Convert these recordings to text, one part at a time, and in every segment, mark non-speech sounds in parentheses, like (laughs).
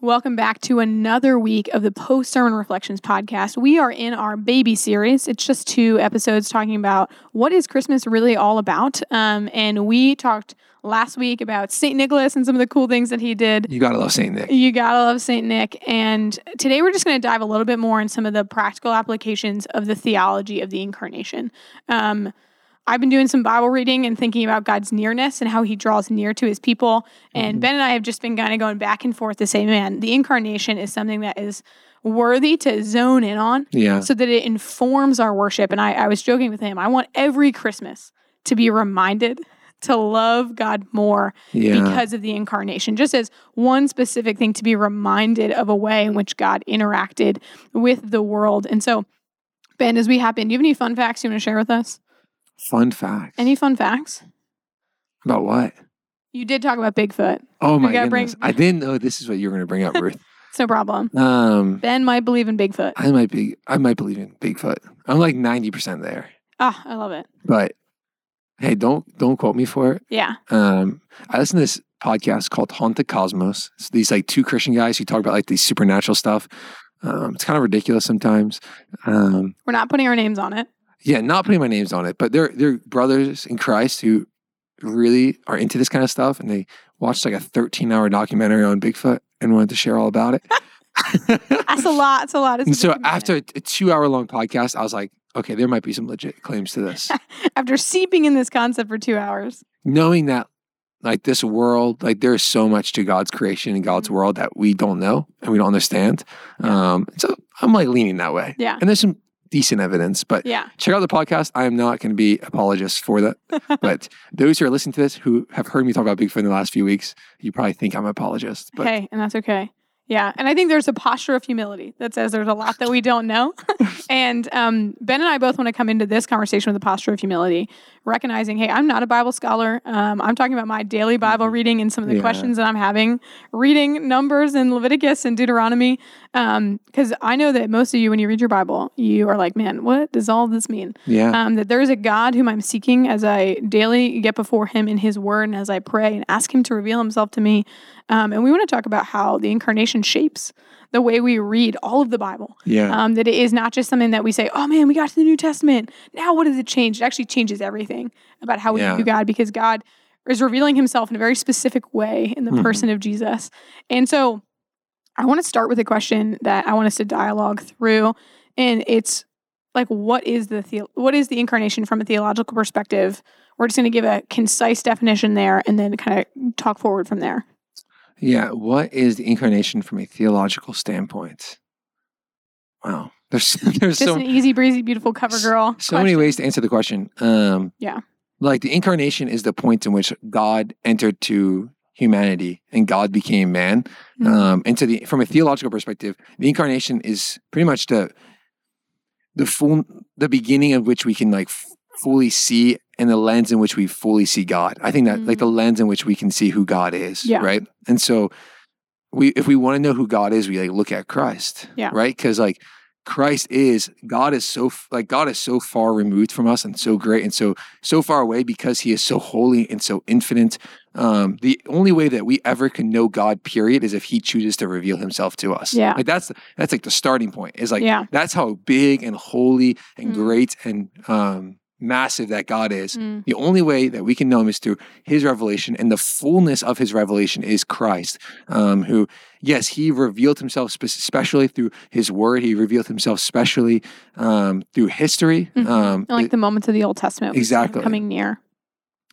Welcome back to another week of the Post Sermon Reflections podcast. We are in our baby series. It's just two episodes talking about what is Christmas really all about. Um, and we talked last week about St. Nicholas and some of the cool things that he did. You gotta love Saint Nick. You gotta love St. Nick. And today we're just gonna dive a little bit more in some of the practical applications of the theology of the incarnation. Um, I've been doing some Bible reading and thinking about God's nearness and how he draws near to his people. And Mhm. Ben and I have just been kind of going back and forth to say, man, the incarnation is something that is worthy to zone in on Yeah. so that it informs our worship. And I, I was joking with him, I want every Christmas to be reminded to love God more Yeah. because of the incarnation, just as one specific thing to be reminded of a way in which God interacted with the world. And so, Ben, as we hop in, do you have any fun facts you want to share with us? Fun fact. Any fun facts? About what? You did talk about Bigfoot. Oh my goodness. bring- I didn't know this is what you were gonna bring up, Ruth. It's (laughs) no problem. um Ben might believe in Bigfoot. I might be I might believe in Bigfoot. I'm like ninety percent there. Ah, I love it. But hey, don't don't quote me for it. Yeah. Um I listen to this podcast called Haunted Cosmos. It's these like two Christian guys who talk about like these supernatural stuff. Um, it's kind of ridiculous sometimes. Um, We're not putting our names on it. Yeah, not putting my names on it, but they're they're brothers in Christ who really are into this kind of stuff, and they watched like a 13 hour documentary on Bigfoot and wanted to share all about it. (laughs) That's a lot. It's a lot. A and so after a two hour long podcast, I was like, okay, there might be some legit claims to this. (laughs) after seeping in this concept for two hours. Knowing that like this world, like there's so much to God's creation and God's Mhm. world that we don't know and we don't understand. Um, so I'm like leaning that way. Yeah. And there's some decent evidence, but Yeah. check out the podcast. I am not going to be apologist for that. (laughs) but those who are listening to this who have heard me talk about Bigfoot in the last few weeks, you probably think I'm an apologist. But hey, and that's okay. Yeah. And I think there's a posture of humility that says there's a lot that we don't know. (laughs) and um, Ben and I both want to come into this conversation with a posture of humility, recognizing, hey, I'm not a Bible scholar. Um, I'm talking about my daily Bible Mhm. reading and some of the Yeah. questions that I'm having, reading Numbers and Leviticus and Deuteronomy. Because I know that most of you, when you read your Bible, you are like, man, what does all this mean? yeah. um, that there is a God whom I'm seeking as I daily get before Him in His Word and as I pray and ask Him to reveal Himself to me. Um, and we want to talk about how the incarnation shapes the way we read all of the Bible. yeah. Um, that it is not just something that we say, oh man, we got to the New Testament. Now what does it change? It actually changes everything about how we Yeah. view God because God is revealing Himself in a very specific way in the Mhm. person of Jesus. And so I want to start with a question that I want us to dialogue through. And it's like, what is the, the what is the incarnation from a theological perspective? We're just going to give a concise definition there and then kind of talk forward from there. Yeah, what is the incarnation from a theological standpoint? Wow, (laughs) there's there's Just so an easy breezy, beautiful cover girl. so many ways to answer the question. Um, Yeah. like the incarnation is the point in which God entered to humanity and God became man. Mhm. Um, and to the from a theological perspective, the incarnation is pretty much the the full the beginning of which we can like f- fully see and the lens in which we fully see God. I think that like the lens in which we can see who God is, Yeah. right? And so we if we want to know who God is, we like look at Christ, Yeah. right? Because like Christ is God is so like God is so far removed from us and so great and so so far away because He is so holy and so infinite. Um, the only way that we ever can know God, period, is if He chooses to reveal Himself to us. Yeah. like that's that's like the starting point. Is like yeah. that's how big and holy and Mm. great and um, massive that God is. Mm. The only way that we can know him is through his revelation, and the fullness of his revelation is Christ, um, who, yes, he revealed himself spe- especially through his word. He revealed himself specially um, through history. Mhm. Um, like the moments of the Old Testament, we see him Exactly. coming near.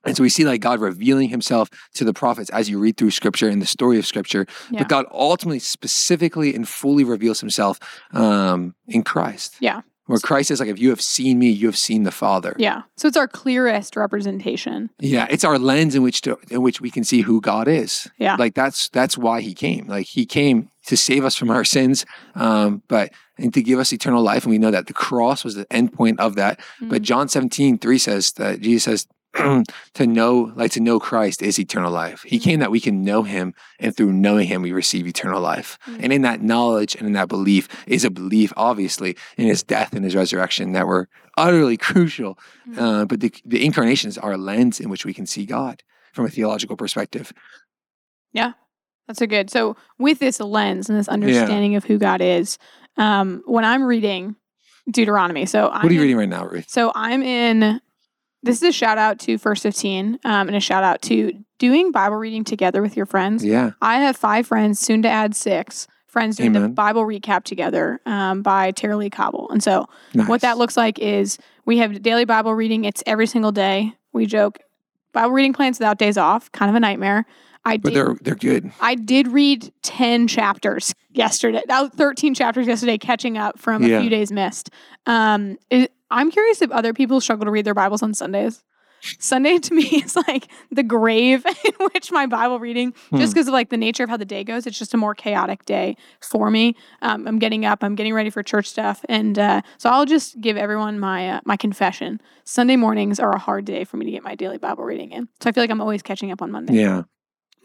and so we see like God revealing himself to the prophets as you read through scripture and the story of scripture. Yeah. But God ultimately, specifically, and fully reveals himself um, in Christ. Yeah. Where Christ is like, if you have seen me, you have seen the Father. Yeah. So it's our clearest representation. Yeah, it's our lens in which to in which we can see who God is. Yeah. Like that's that's why he came. Like he came to save us from our sins, um, but and to give us eternal life. And we know that the cross was the end point of that. But Mm. John 17, 3 says that Jesus says (clears throat) to know, like to know Christ is eternal life. He came that we can know him, and through knowing him, we receive eternal life. Mm. And in that knowledge and in that belief is a belief, obviously, in his death and his resurrection that were utterly (laughs) crucial. Mm. Uh, but the, the incarnation is our lens in which we can see God from a theological perspective. Yeah, that's a good. So with this lens and this understanding of who God is, um, when I'm reading Deuteronomy, so I'm What are you in- reading right now, Ruth? So I'm in. This is a shout out to First 15 um, and a shout out to doing Bible reading together with your friends. Yeah. I have five friends, soon to add six friends doing the Bible recap together um, by Tara-Leigh Cobble. And so Nice. what that looks like is we have daily Bible reading. It's every single day. We joke Bible reading plans without days off, kind of a nightmare. I But did, they're they're good. I did read 10 chapters yesterday. That was 13 chapters yesterday, catching up from a few days missed. Um, it, I'm curious if other people struggle to read their Bibles on Sundays. Sunday to me (laughs) is like the grave (laughs) in which my Bible reading, Hmm. just because of like the nature of how the day goes, it's just a more chaotic day for me. Um, I'm getting up, I'm getting ready for church stuff, and uh, so I'll just give everyone my uh, my confession. Sunday mornings are a hard day for me to get my daily Bible reading in, so I feel like I'm always catching up on Monday. Yeah.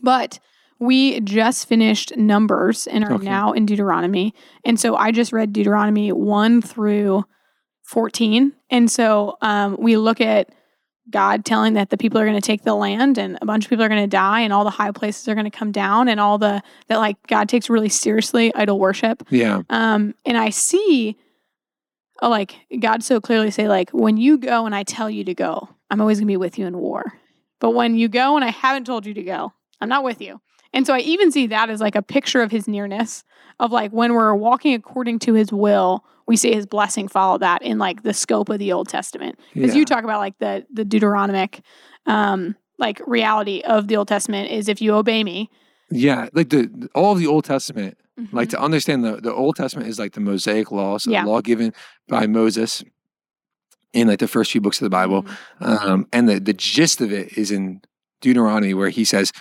But we just finished Numbers and are Okay. now in Deuteronomy. And so I just read Deuteronomy 1 through 14. And so um, we look at God telling that the people are going to take the land and a bunch of people are going to die and all the high places are going to come down and all the, that like God takes really seriously idol worship. Yeah. Um, and I see, uh, like, God so clearly say, like, when you go and I tell you to go, I'm always going to be with you in war. But when you go and I haven't told you to go, I'm not with you. And so I even see that as like a picture of his nearness, of like when we're walking according to his will, we see his blessing follow that in like the scope of the Old Testament. Because yeah. you talk about like the the Deuteronomic um like reality of the Old Testament is if you obey me. yeah. Like the all of the Old Testament like Mhm. to understand the, the old testament is like the mosaic law so Yeah. the law given by moses in like the first few books of the bible Mhm. um, and the, the gist of it is in deuteronomy where he says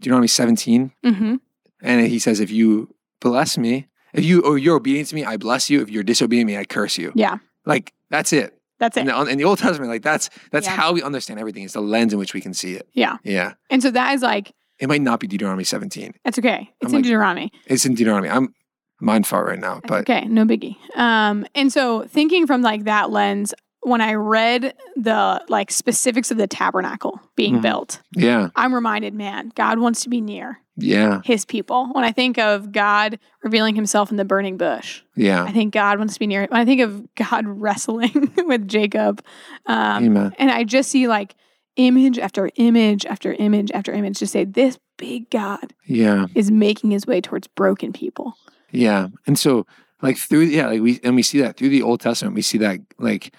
deuteronomy 17 Mhm. and he says if you bless me if you or you're obedient to me i bless you if you're disobedient to me i curse you Yeah, like that's it that's in it. the, in the old testament like that's that's Yeah. how we understand everything it's the lens in which we can see it Yeah. yeah And so that is like it might not be deuteronomy 17 That's okay. It's I'm in like- Deuteronomy. it's in deuteronomy i'm mind far right now That's but okay, no biggie. Um, and so thinking from like that lens, when I read the like specifics of the tabernacle being Mhm. built, yeah I'm reminded, man, God wants to be near yeah his people. When I think of God revealing himself in the burning bush, yeah I think God wants to be near. When I think of God (laughs) wrestling with Jacob, um, Amen. and I just see like image after image after image after image to say this big God Yeah. is making his way towards broken people. Yeah. And so like through yeah, like we and we see that through the Old Testament, we see that like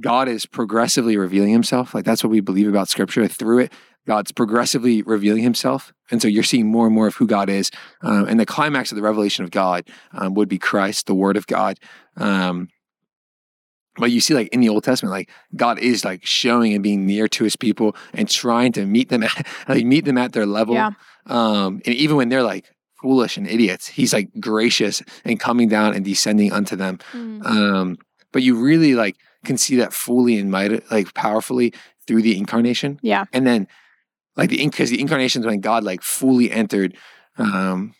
God is progressively revealing himself. Like that's what we believe about scripture. Through it, God's progressively revealing himself. And so you're seeing more and more of who God is. Um, and the climax of the revelation of God um, would be Christ, the word of God. Um, but you see, like in the Old Testament, like God is like showing and being near to his people and trying to meet them (laughs) at like meet them at their level. Yeah. Um, and even when they're like foolish and idiots, he's like gracious and coming down and descending unto them. Um, but you really like can see that fully and might like powerfully through the incarnation. Yeah. And then like the because the incarnation is when God like fully entered um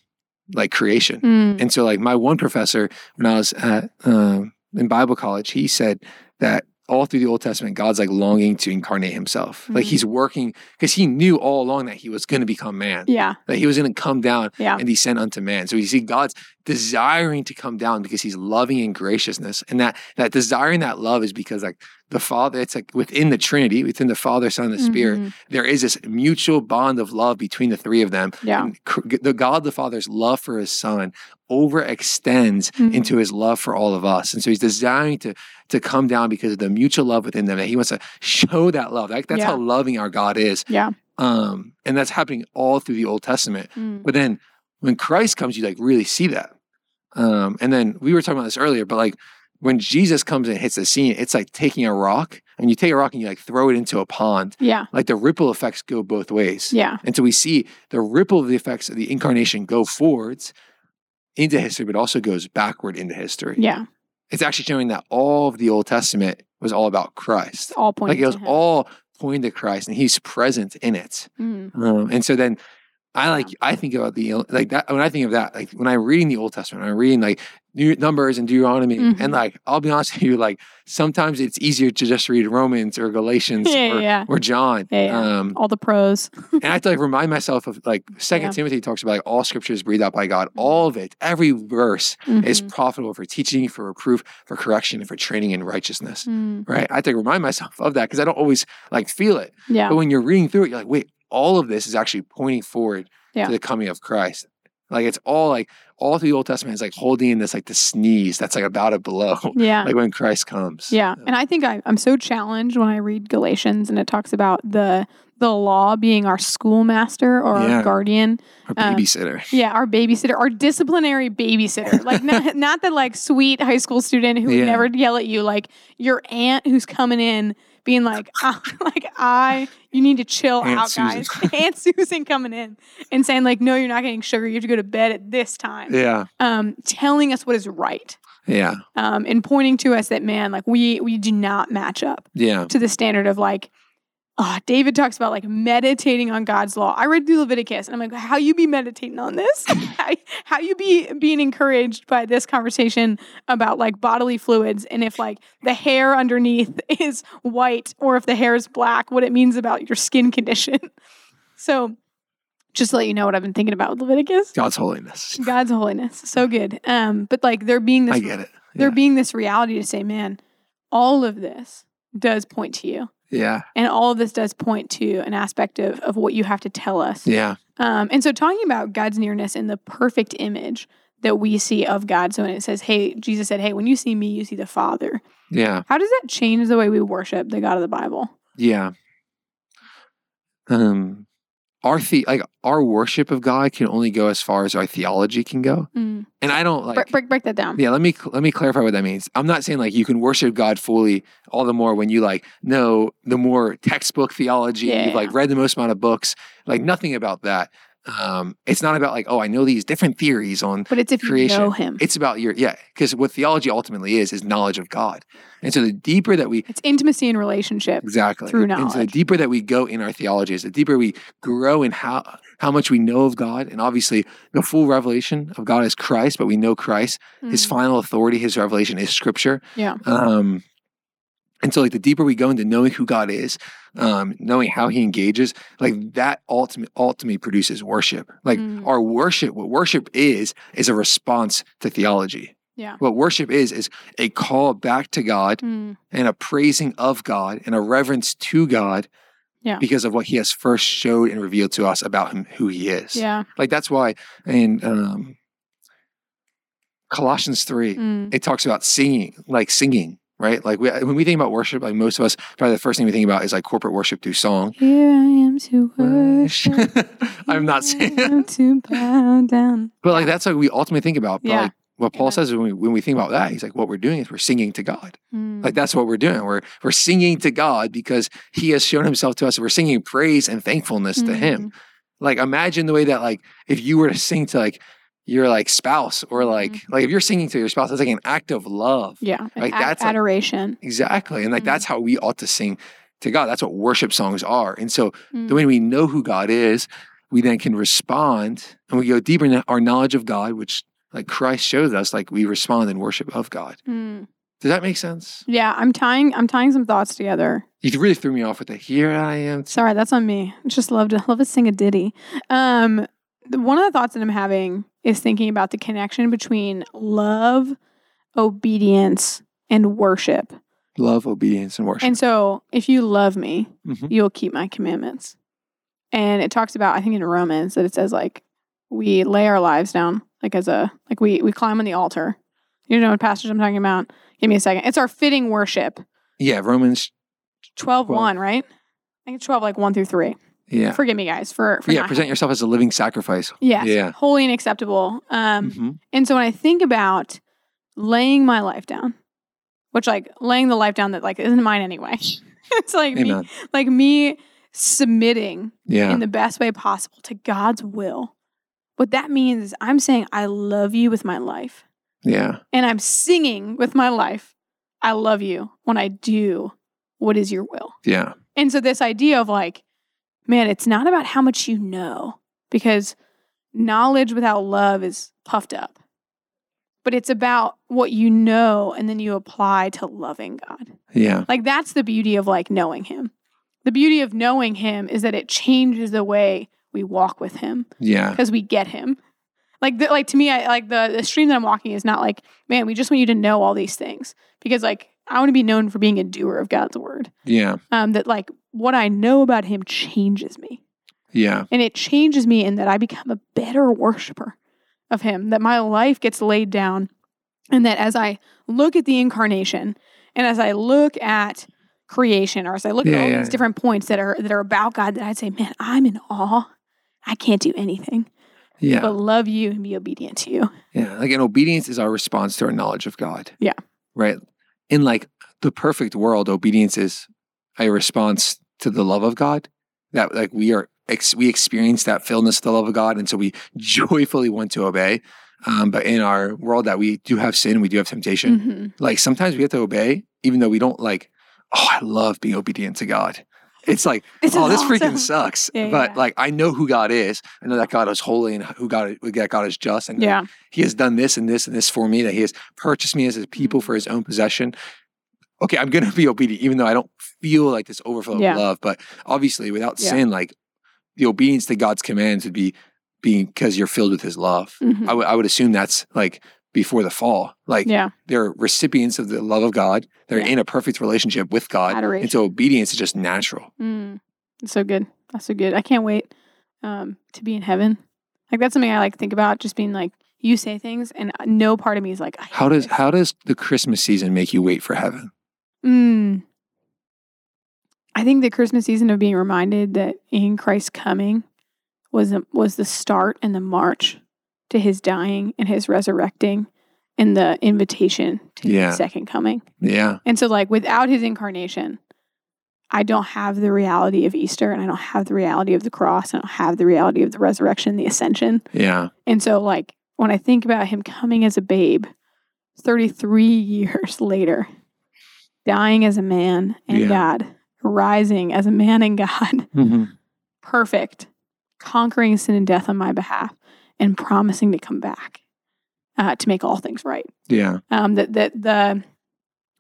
like creation. Mm. And so like my one professor when I was at um in Bible college, he said that all through the Old Testament, God's like longing to incarnate himself. Like Mhm. he's working because he knew all along that he was going to become man, Yeah. that he was going to come down Yeah. and descend unto man. So you see God's desiring to come down because he's loving and graciousness. And that that desiring that love is because like the Father, it's like within the Trinity, within the Father, Son, and the Spirit, Mhm. there is this mutual bond of love between the three of them. Yeah. And the God the Father's love for his son overextends Mhm. into his love for all of us. And so he's desiring to to come down because of the mutual love within them that he wants to show that love. Like that's Yeah. how loving our God is. Yeah. Um, and that's happening all through the Old Testament. Mm. But then when Christ comes, you like really see that. Um, and then we were talking about this earlier, but like when Jesus comes and hits the scene, it's like taking a rock and you take a rock and you like throw it into a pond. Yeah. Like the ripple effects go both ways. Yeah. And so we see the ripple of the effects of the incarnation go forwards into history, but also goes backward into history. Yeah. It's actually showing that all of the Old Testament was all about Christ. It's all pointing Like it was all pointing to Christ and he's present in it. Mm. Um, and so then I like I think about the like that when I think of that like when I'm reading the Old Testament, I'm reading like Numbers and Deuteronomy. Mhm. And like, I'll be honest with you, like sometimes it's easier to just read Romans or Galatians (laughs) Yeah, or, yeah. or John. Yeah, yeah. Um, All the pros. (laughs) and I have to like remind myself of like Second. Timothy talks about like all scripture is breathed out by God. All of it, every verse is Mhm. profitable for teaching, for reproof, for correction, and for training in righteousness. Mm, Right? I have to remind myself of that because I don't always like feel it. yeah. But when you're reading through it, you're like, wait, all of this is actually pointing forward to the coming of Christ. Like it's all like all through the Old Testament is like holding in this like the sneeze that's like about to blow. Yeah. like when Christ comes. Yeah. And I think I, I'm so challenged when I read Galatians and it talks about the the law being our schoolmaster or Yeah. our guardian. A Um, babysitter. Yeah, our babysitter, our disciplinary babysitter. Like not, (laughs) not the like sweet high school student who would never yell at you, like your aunt who's coming in being like, (laughs) "Ah, like I, you need to chill Aunt out, Susan. guys. (laughs) Aunt Susan coming in and saying like, no, you're not getting sugar. You have to go to bed at this time. Yeah. Um, telling us what is right. Yeah. Um, and pointing to us that man, like we we do not match up Yeah. to the standard of like uh, David talks about like meditating on God's law. I read through Leviticus and I'm like, how you be meditating on this? (laughs) how, how you be being encouraged by this conversation about like bodily fluids and if like the hair underneath (laughs) is white or if the hair is black, what it means about your skin condition. (laughs) so just to let you know what I've been thinking about with Leviticus. God's holiness. (laughs) God's holiness. So good. Um, but like there being this I get it. there being this reality to say, man, all of this does point to you. yeah. And all of this does point to an aspect of, of what you have to tell us. Yeah. Um, and so, talking about God's nearness in the perfect image that we see of God. So, when it says, Hey, Jesus said, Hey, when you see me, you see the Father. Yeah. How does that change the way we worship the God of the Bible? Yeah. Um our the like our worship of God can only go as far as our theology can go. Mm. And I don't like break, break, break that down. Yeah, let me let me clarify what that means. I'm not saying like you can worship God fully all the more when you like know the more textbook theology, Yeah, you've like read the most amount of books, like nothing about that. Um, it's not about like, oh, I know these different theories on But it's if you Creation. know Him. it's about your yeah, because what theology ultimately is is knowledge of God. And so the deeper that we It's intimacy and relationship. exactly through and so the deeper that we go in our theology is the deeper we grow in how how much we know of God, and obviously the full revelation of God is Christ, but we know Christ his Mm. final authority, his revelation is scripture. Yeah. Um, and so like the deeper we go into knowing who God is, um, knowing how he engages, like that ultimate ultimately produces worship. Like Mm. our worship, what worship is, is a response to theology. Yeah. What worship is, is a call back to God Mm. and a praising of God and a reverence to God Yeah. because of what he has first showed and revealed to us about him, who he is. Yeah. Like that's why in um, Colossians 3, Mm. it talks about singing, like singing, right? Like we, when we think about worship, like most of us, probably the first thing we think about is like corporate worship through song. Here I am to worship. (laughs) I'm not saying, to bow down. but like that's what we ultimately think about. But Yeah. like what Paul Amen. says when we when we think about that, he's like, what we're doing is we're singing to God. Mm. Like that's what we're doing. We're we're singing to God because He has shown Himself to us. We're singing praise and thankfulness to Him. Mm. Like imagine the way that like if you were to sing to like your like spouse or like Mm-hmm. like if you're singing to your spouse, that's like an act of love. Yeah. Like, ad- that's like- adoration. Exactly. And like Mhm. that's how we ought to sing to God. That's what worship songs are. And so Mm. the way we know who God is, we then can respond and we go deeper in our knowledge of God, which like Christ shows us, like we respond in worship of God. Mm. Does that make sense? Yeah, I'm tying I'm tying some thoughts together. You really threw me off with the here I am. Sorry, that's on me. Just love to love to sing a ditty. Um, one of the thoughts that I'm having is thinking about the connection between love, obedience, and worship. Love, obedience, and worship. And so, if you love me, Mhm. you'll keep my commandments. And it talks about, I think in Romans, that it says like we lay our lives down, like as a like we we climb on the altar. You know what passage I'm talking about? Give me a second. It's our fitting worship. Yeah, Romans. 12 Twelve. 1, right? I think it's 12, like 1 through 3. Yeah. Forgive me, guys, for, for yeah, present yourself as a living sacrifice. Yes. Yeah. Holy and acceptable. Um, Mhm. and so when I think about laying my life down, which like laying the life down that like isn't mine anyway. (laughs) it's like me, like me submitting Yeah. in the best way possible to God's will. What that means is I'm saying I love you with my life. yeah. And I'm singing with my life. I love you when I do what is your will. Yeah. And so this idea of like, man, it's not about how much you know, because knowledge without love is puffed up. but it's about what you know and then you apply to loving God. Yeah. Like that's the beauty of like knowing him. The beauty of knowing him is that it changes the way we walk with him Yeah. because we get him. Like the, like to me, I like the the stream that I'm walking is not like, man, we just want you to know all these things because like I want to be known for being a doer of God's word. Yeah. Um, that like what I know about him changes me. Yeah. And it changes me in that I become a better worshiper of him, that my life gets laid down, and that as I look at the incarnation and as I look at creation or as I look Yeah, at all yeah, these yeah. different points that are that are about God, that I'd say, man, I'm in awe. I can't do anything Yeah. but love you and be obedient to you. Yeah. Like, and obedience is our response to our knowledge of God. Yeah. Right. In like the perfect world, obedience is a response to the love of God. That like we are, ex- we experience that fullness of the love of God. And so we (laughs) joyfully want to obey. Um, but in our world that we do have sin, we do have temptation. Mhm. Like sometimes we have to obey, even though we don't like, oh, I love being obedient to God. It's like, (laughs) This oh, is this freaking sucks. Yeah, but yeah. like, I know who God is. I know that God is holy and who God, that God is just. And Yeah. he has done this and this and this for me, that he has purchased me as his people Mm-hmm. for his own possession. Okay, I'm going (laughs) to be obedient, even though I don't feel like this overflow Yeah. of love. But obviously, without sin, like the obedience to God's commands would be being because you're filled with his love. Mhm. I would- I would assume that's like before the fall. Like Yeah. they're recipients of the love of God. They're Yeah. in a perfect relationship with God. Adoration. And so obedience is just natural. Mm. That's so good. That's so good. I can't wait um, to be in heaven. Like that's something I like think about. Just being like, you say things, and no part of me is like, How does this. how does the Christmas season make you wait for heaven? Mm. I think the Christmas season of being reminded that in Christ's coming was a, was the start and the march to his dying and his resurrecting and the invitation to Yeah. his second coming. Yeah. And so, like, without his incarnation, I don't have the reality of Easter and I don't have the reality of the cross. and I don't have the reality of the resurrection, the ascension. Yeah. And so, like, when I think about him coming as a babe, 33 (laughs) years later, dying as a man and Yeah. God, rising as a man and God, Mm-hmm. (laughs) perfect, conquering sin and death on my behalf, and promising to come back uh, to make all things right Yeah. um, that that the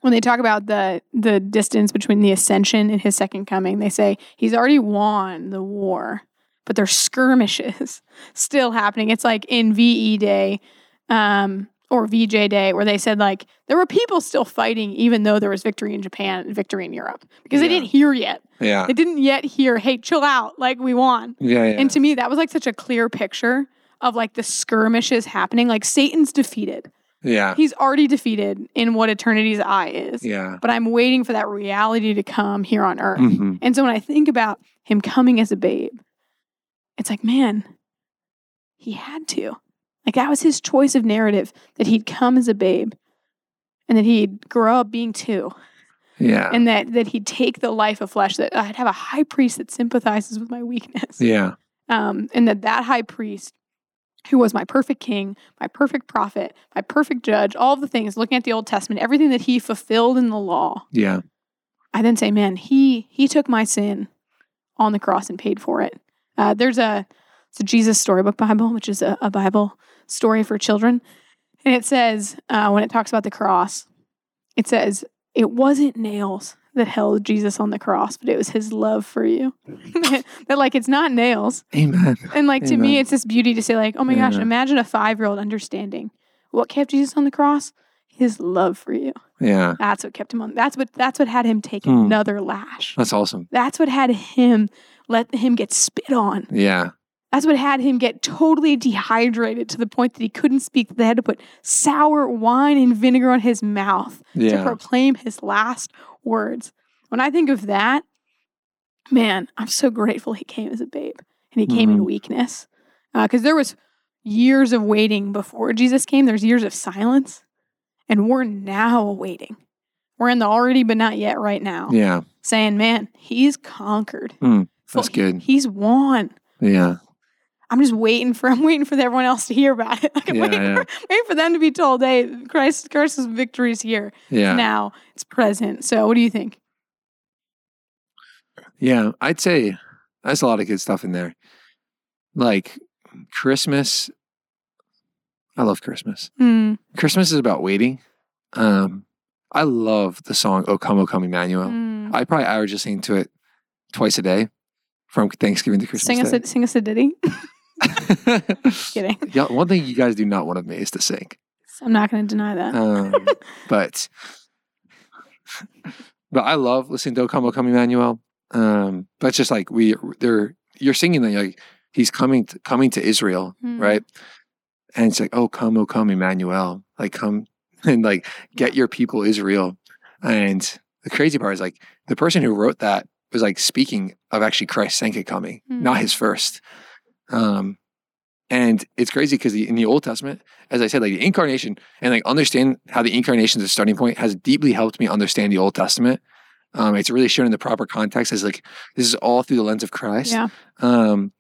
when they talk about the the distance between the ascension and his second coming, they say he's already won the war, but there's skirmishes (laughs) still happening. It's like in VE Day um, or VJ Day where they said like there were people still fighting even though there was victory in Japan and victory in Europe because they didn't hear yet. Yeah. They didn't yet hear, hey, chill out, like we won. Yeah. Yeah. And to me, that was like such a clear picture of like the skirmishes happening. Like Satan's defeated. yeah. He's already defeated in what eternity's eye is. Yeah. But I'm waiting for that reality to come here on earth. hmm And so when I think about him coming as a babe, it's like, man, he had to. Like that was his choice of narrative that he'd come as a babe and that he'd grow up being two Yeah. and that that he'd take the life of flesh that I'd have a high priest that sympathizes with my weakness. yeah. Um, and that that high priest who was my perfect king, my perfect prophet, my perfect judge, all of the things, looking at the Old Testament, everything that he fulfilled in the law, Yeah. I then say, man, he he took my sin on the cross and paid for it. Uh, there's a it's a Jesus storybook Bible, which is a, a Bible story for children, and it says uh, when it talks about the cross, it says it wasn't nails that held Jesus on the cross, but it was his love for you. (laughs) that like it's not nails, Amen. and like to me, it's this beauty to say, like, oh my gosh, imagine a five year old understanding what kept Jesus on the cross? His love for you. Yeah. That's what kept him on. That's what that's what had him take Hmm. another lash. That's awesome. That's what had him let him get spit on. Yeah. That's what had him get totally dehydrated to the point that he couldn't speak. They had to put sour wine and vinegar on his mouth to proclaim his last words. When I think of that, man, I'm so grateful he came as a babe and he came in Mhm. weakness. Because there was years of waiting before Jesus came. There's years of silence, and we're now waiting. We're in the already but not yet right now, Yeah. saying, "Man, he's conquered. Mm, that's Full- good. He's won." Yeah. I'm just waiting for (laughs) I'm waiting for everyone else to hear about it. (laughs) Like I'm Yeah, waiting, yeah. For, (laughs) waiting for them to be told, "Hey, Christ, Christ's victory is here Yeah. now. It's present." So, what do you think? Yeah. I'd say that's a lot of good stuff in there. Like Christmas, I love Christmas. Mm, Christmas is about waiting. Um, I love the song "O Come, O Come, Emmanuel." mm. I probably average listening to it twice a day, from Thanksgiving to Christmas Sing us, a, sing us a ditty. Kidding. (laughs) yeah, one thing you guys do not want of me is to sing. I'm not going to deny that. Um, (laughs) but but I love listening to "O Come, O Come, Emmanuel." Um, but it's just like we they're you're singing that like he's coming to, coming to Israel, Mm. right? And it's like, "Oh come, oh come, Emmanuel!" Like come (laughs) and like get your people Israel. And the crazy part is like the person who wrote that was like speaking of actually Christ's second coming, not Mm. his first. Um, and it's crazy because in the Old Testament, as I said, like the incarnation and like understand how the incarnation is a starting point has deeply helped me understand the Old Testament. Um, it's really shown in the proper context as like this is all through the lens of Christ. Yeah. Um,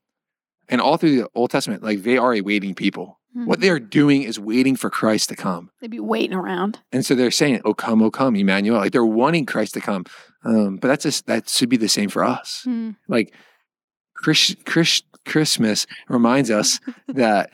and all through the Old Testament, like they are a waiting people. What Mhm. they are doing is waiting for Christ to come. They'd be waiting around. And so they're saying, "Oh come, oh come, Emmanuel!" Like they're wanting Christ to come. Um, but that's just that should be the same for us. Mm. Like Chris, Chris, Christmas reminds us (laughs) that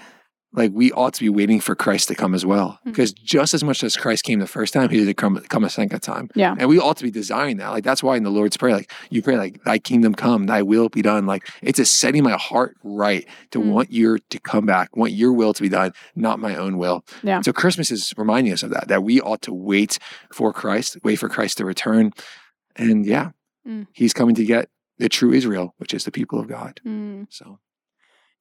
like we ought to be waiting for Christ to come as well. Because just as much as Christ came the first time, he did come, come a second time. Yeah. And we ought to be desiring that. Like that's why in the Lord's Prayer, like you pray like thy kingdom come, thy will be done. Like it's a setting my heart right to Mm. want your to come back, want your will to be done, not my own will. Yeah. So Christmas is reminding us of that, that we ought to wait for Christ, wait for Christ to return. And yeah, Mm. he's coming to get the true Israel, which is the people of God. Mm. So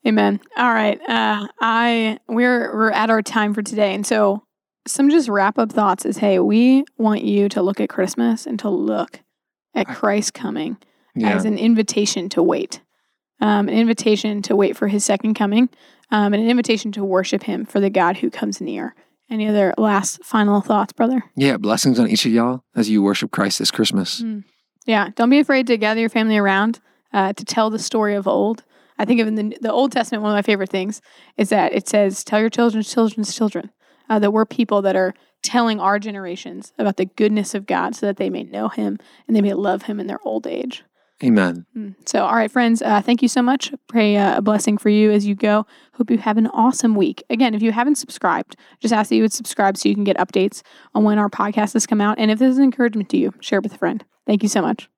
Amen. All right. Uh, I we're we're at our time for today, and so some just wrap up thoughts is: Hey, we want you to look at Christmas and to look at Christ coming yeah. as an invitation to wait, um, an invitation to wait for His second coming, um, and an invitation to worship Him for the God who comes near. Any other last final thoughts, brother? Yeah, blessings on each of y'all as you worship Christ this Christmas. Mm. Yeah, don't be afraid to gather your family around uh, to tell the story of old. I think of in the, the Old Testament, one of my favorite things is that it says, Tell your children's children's children. Uh, that we're people that are telling our generations about the goodness of God so that they may know Him and they may love Him in their old age. Amen. Mm. So, all right, friends, uh, thank you so much. Pray uh, a blessing for you as you go. Hope you have an awesome week. Again, if you haven't subscribed, just ask that you would subscribe so you can get updates on when our podcast has come out. And if this is an encouragement to you, share it with a friend. Thank you so much.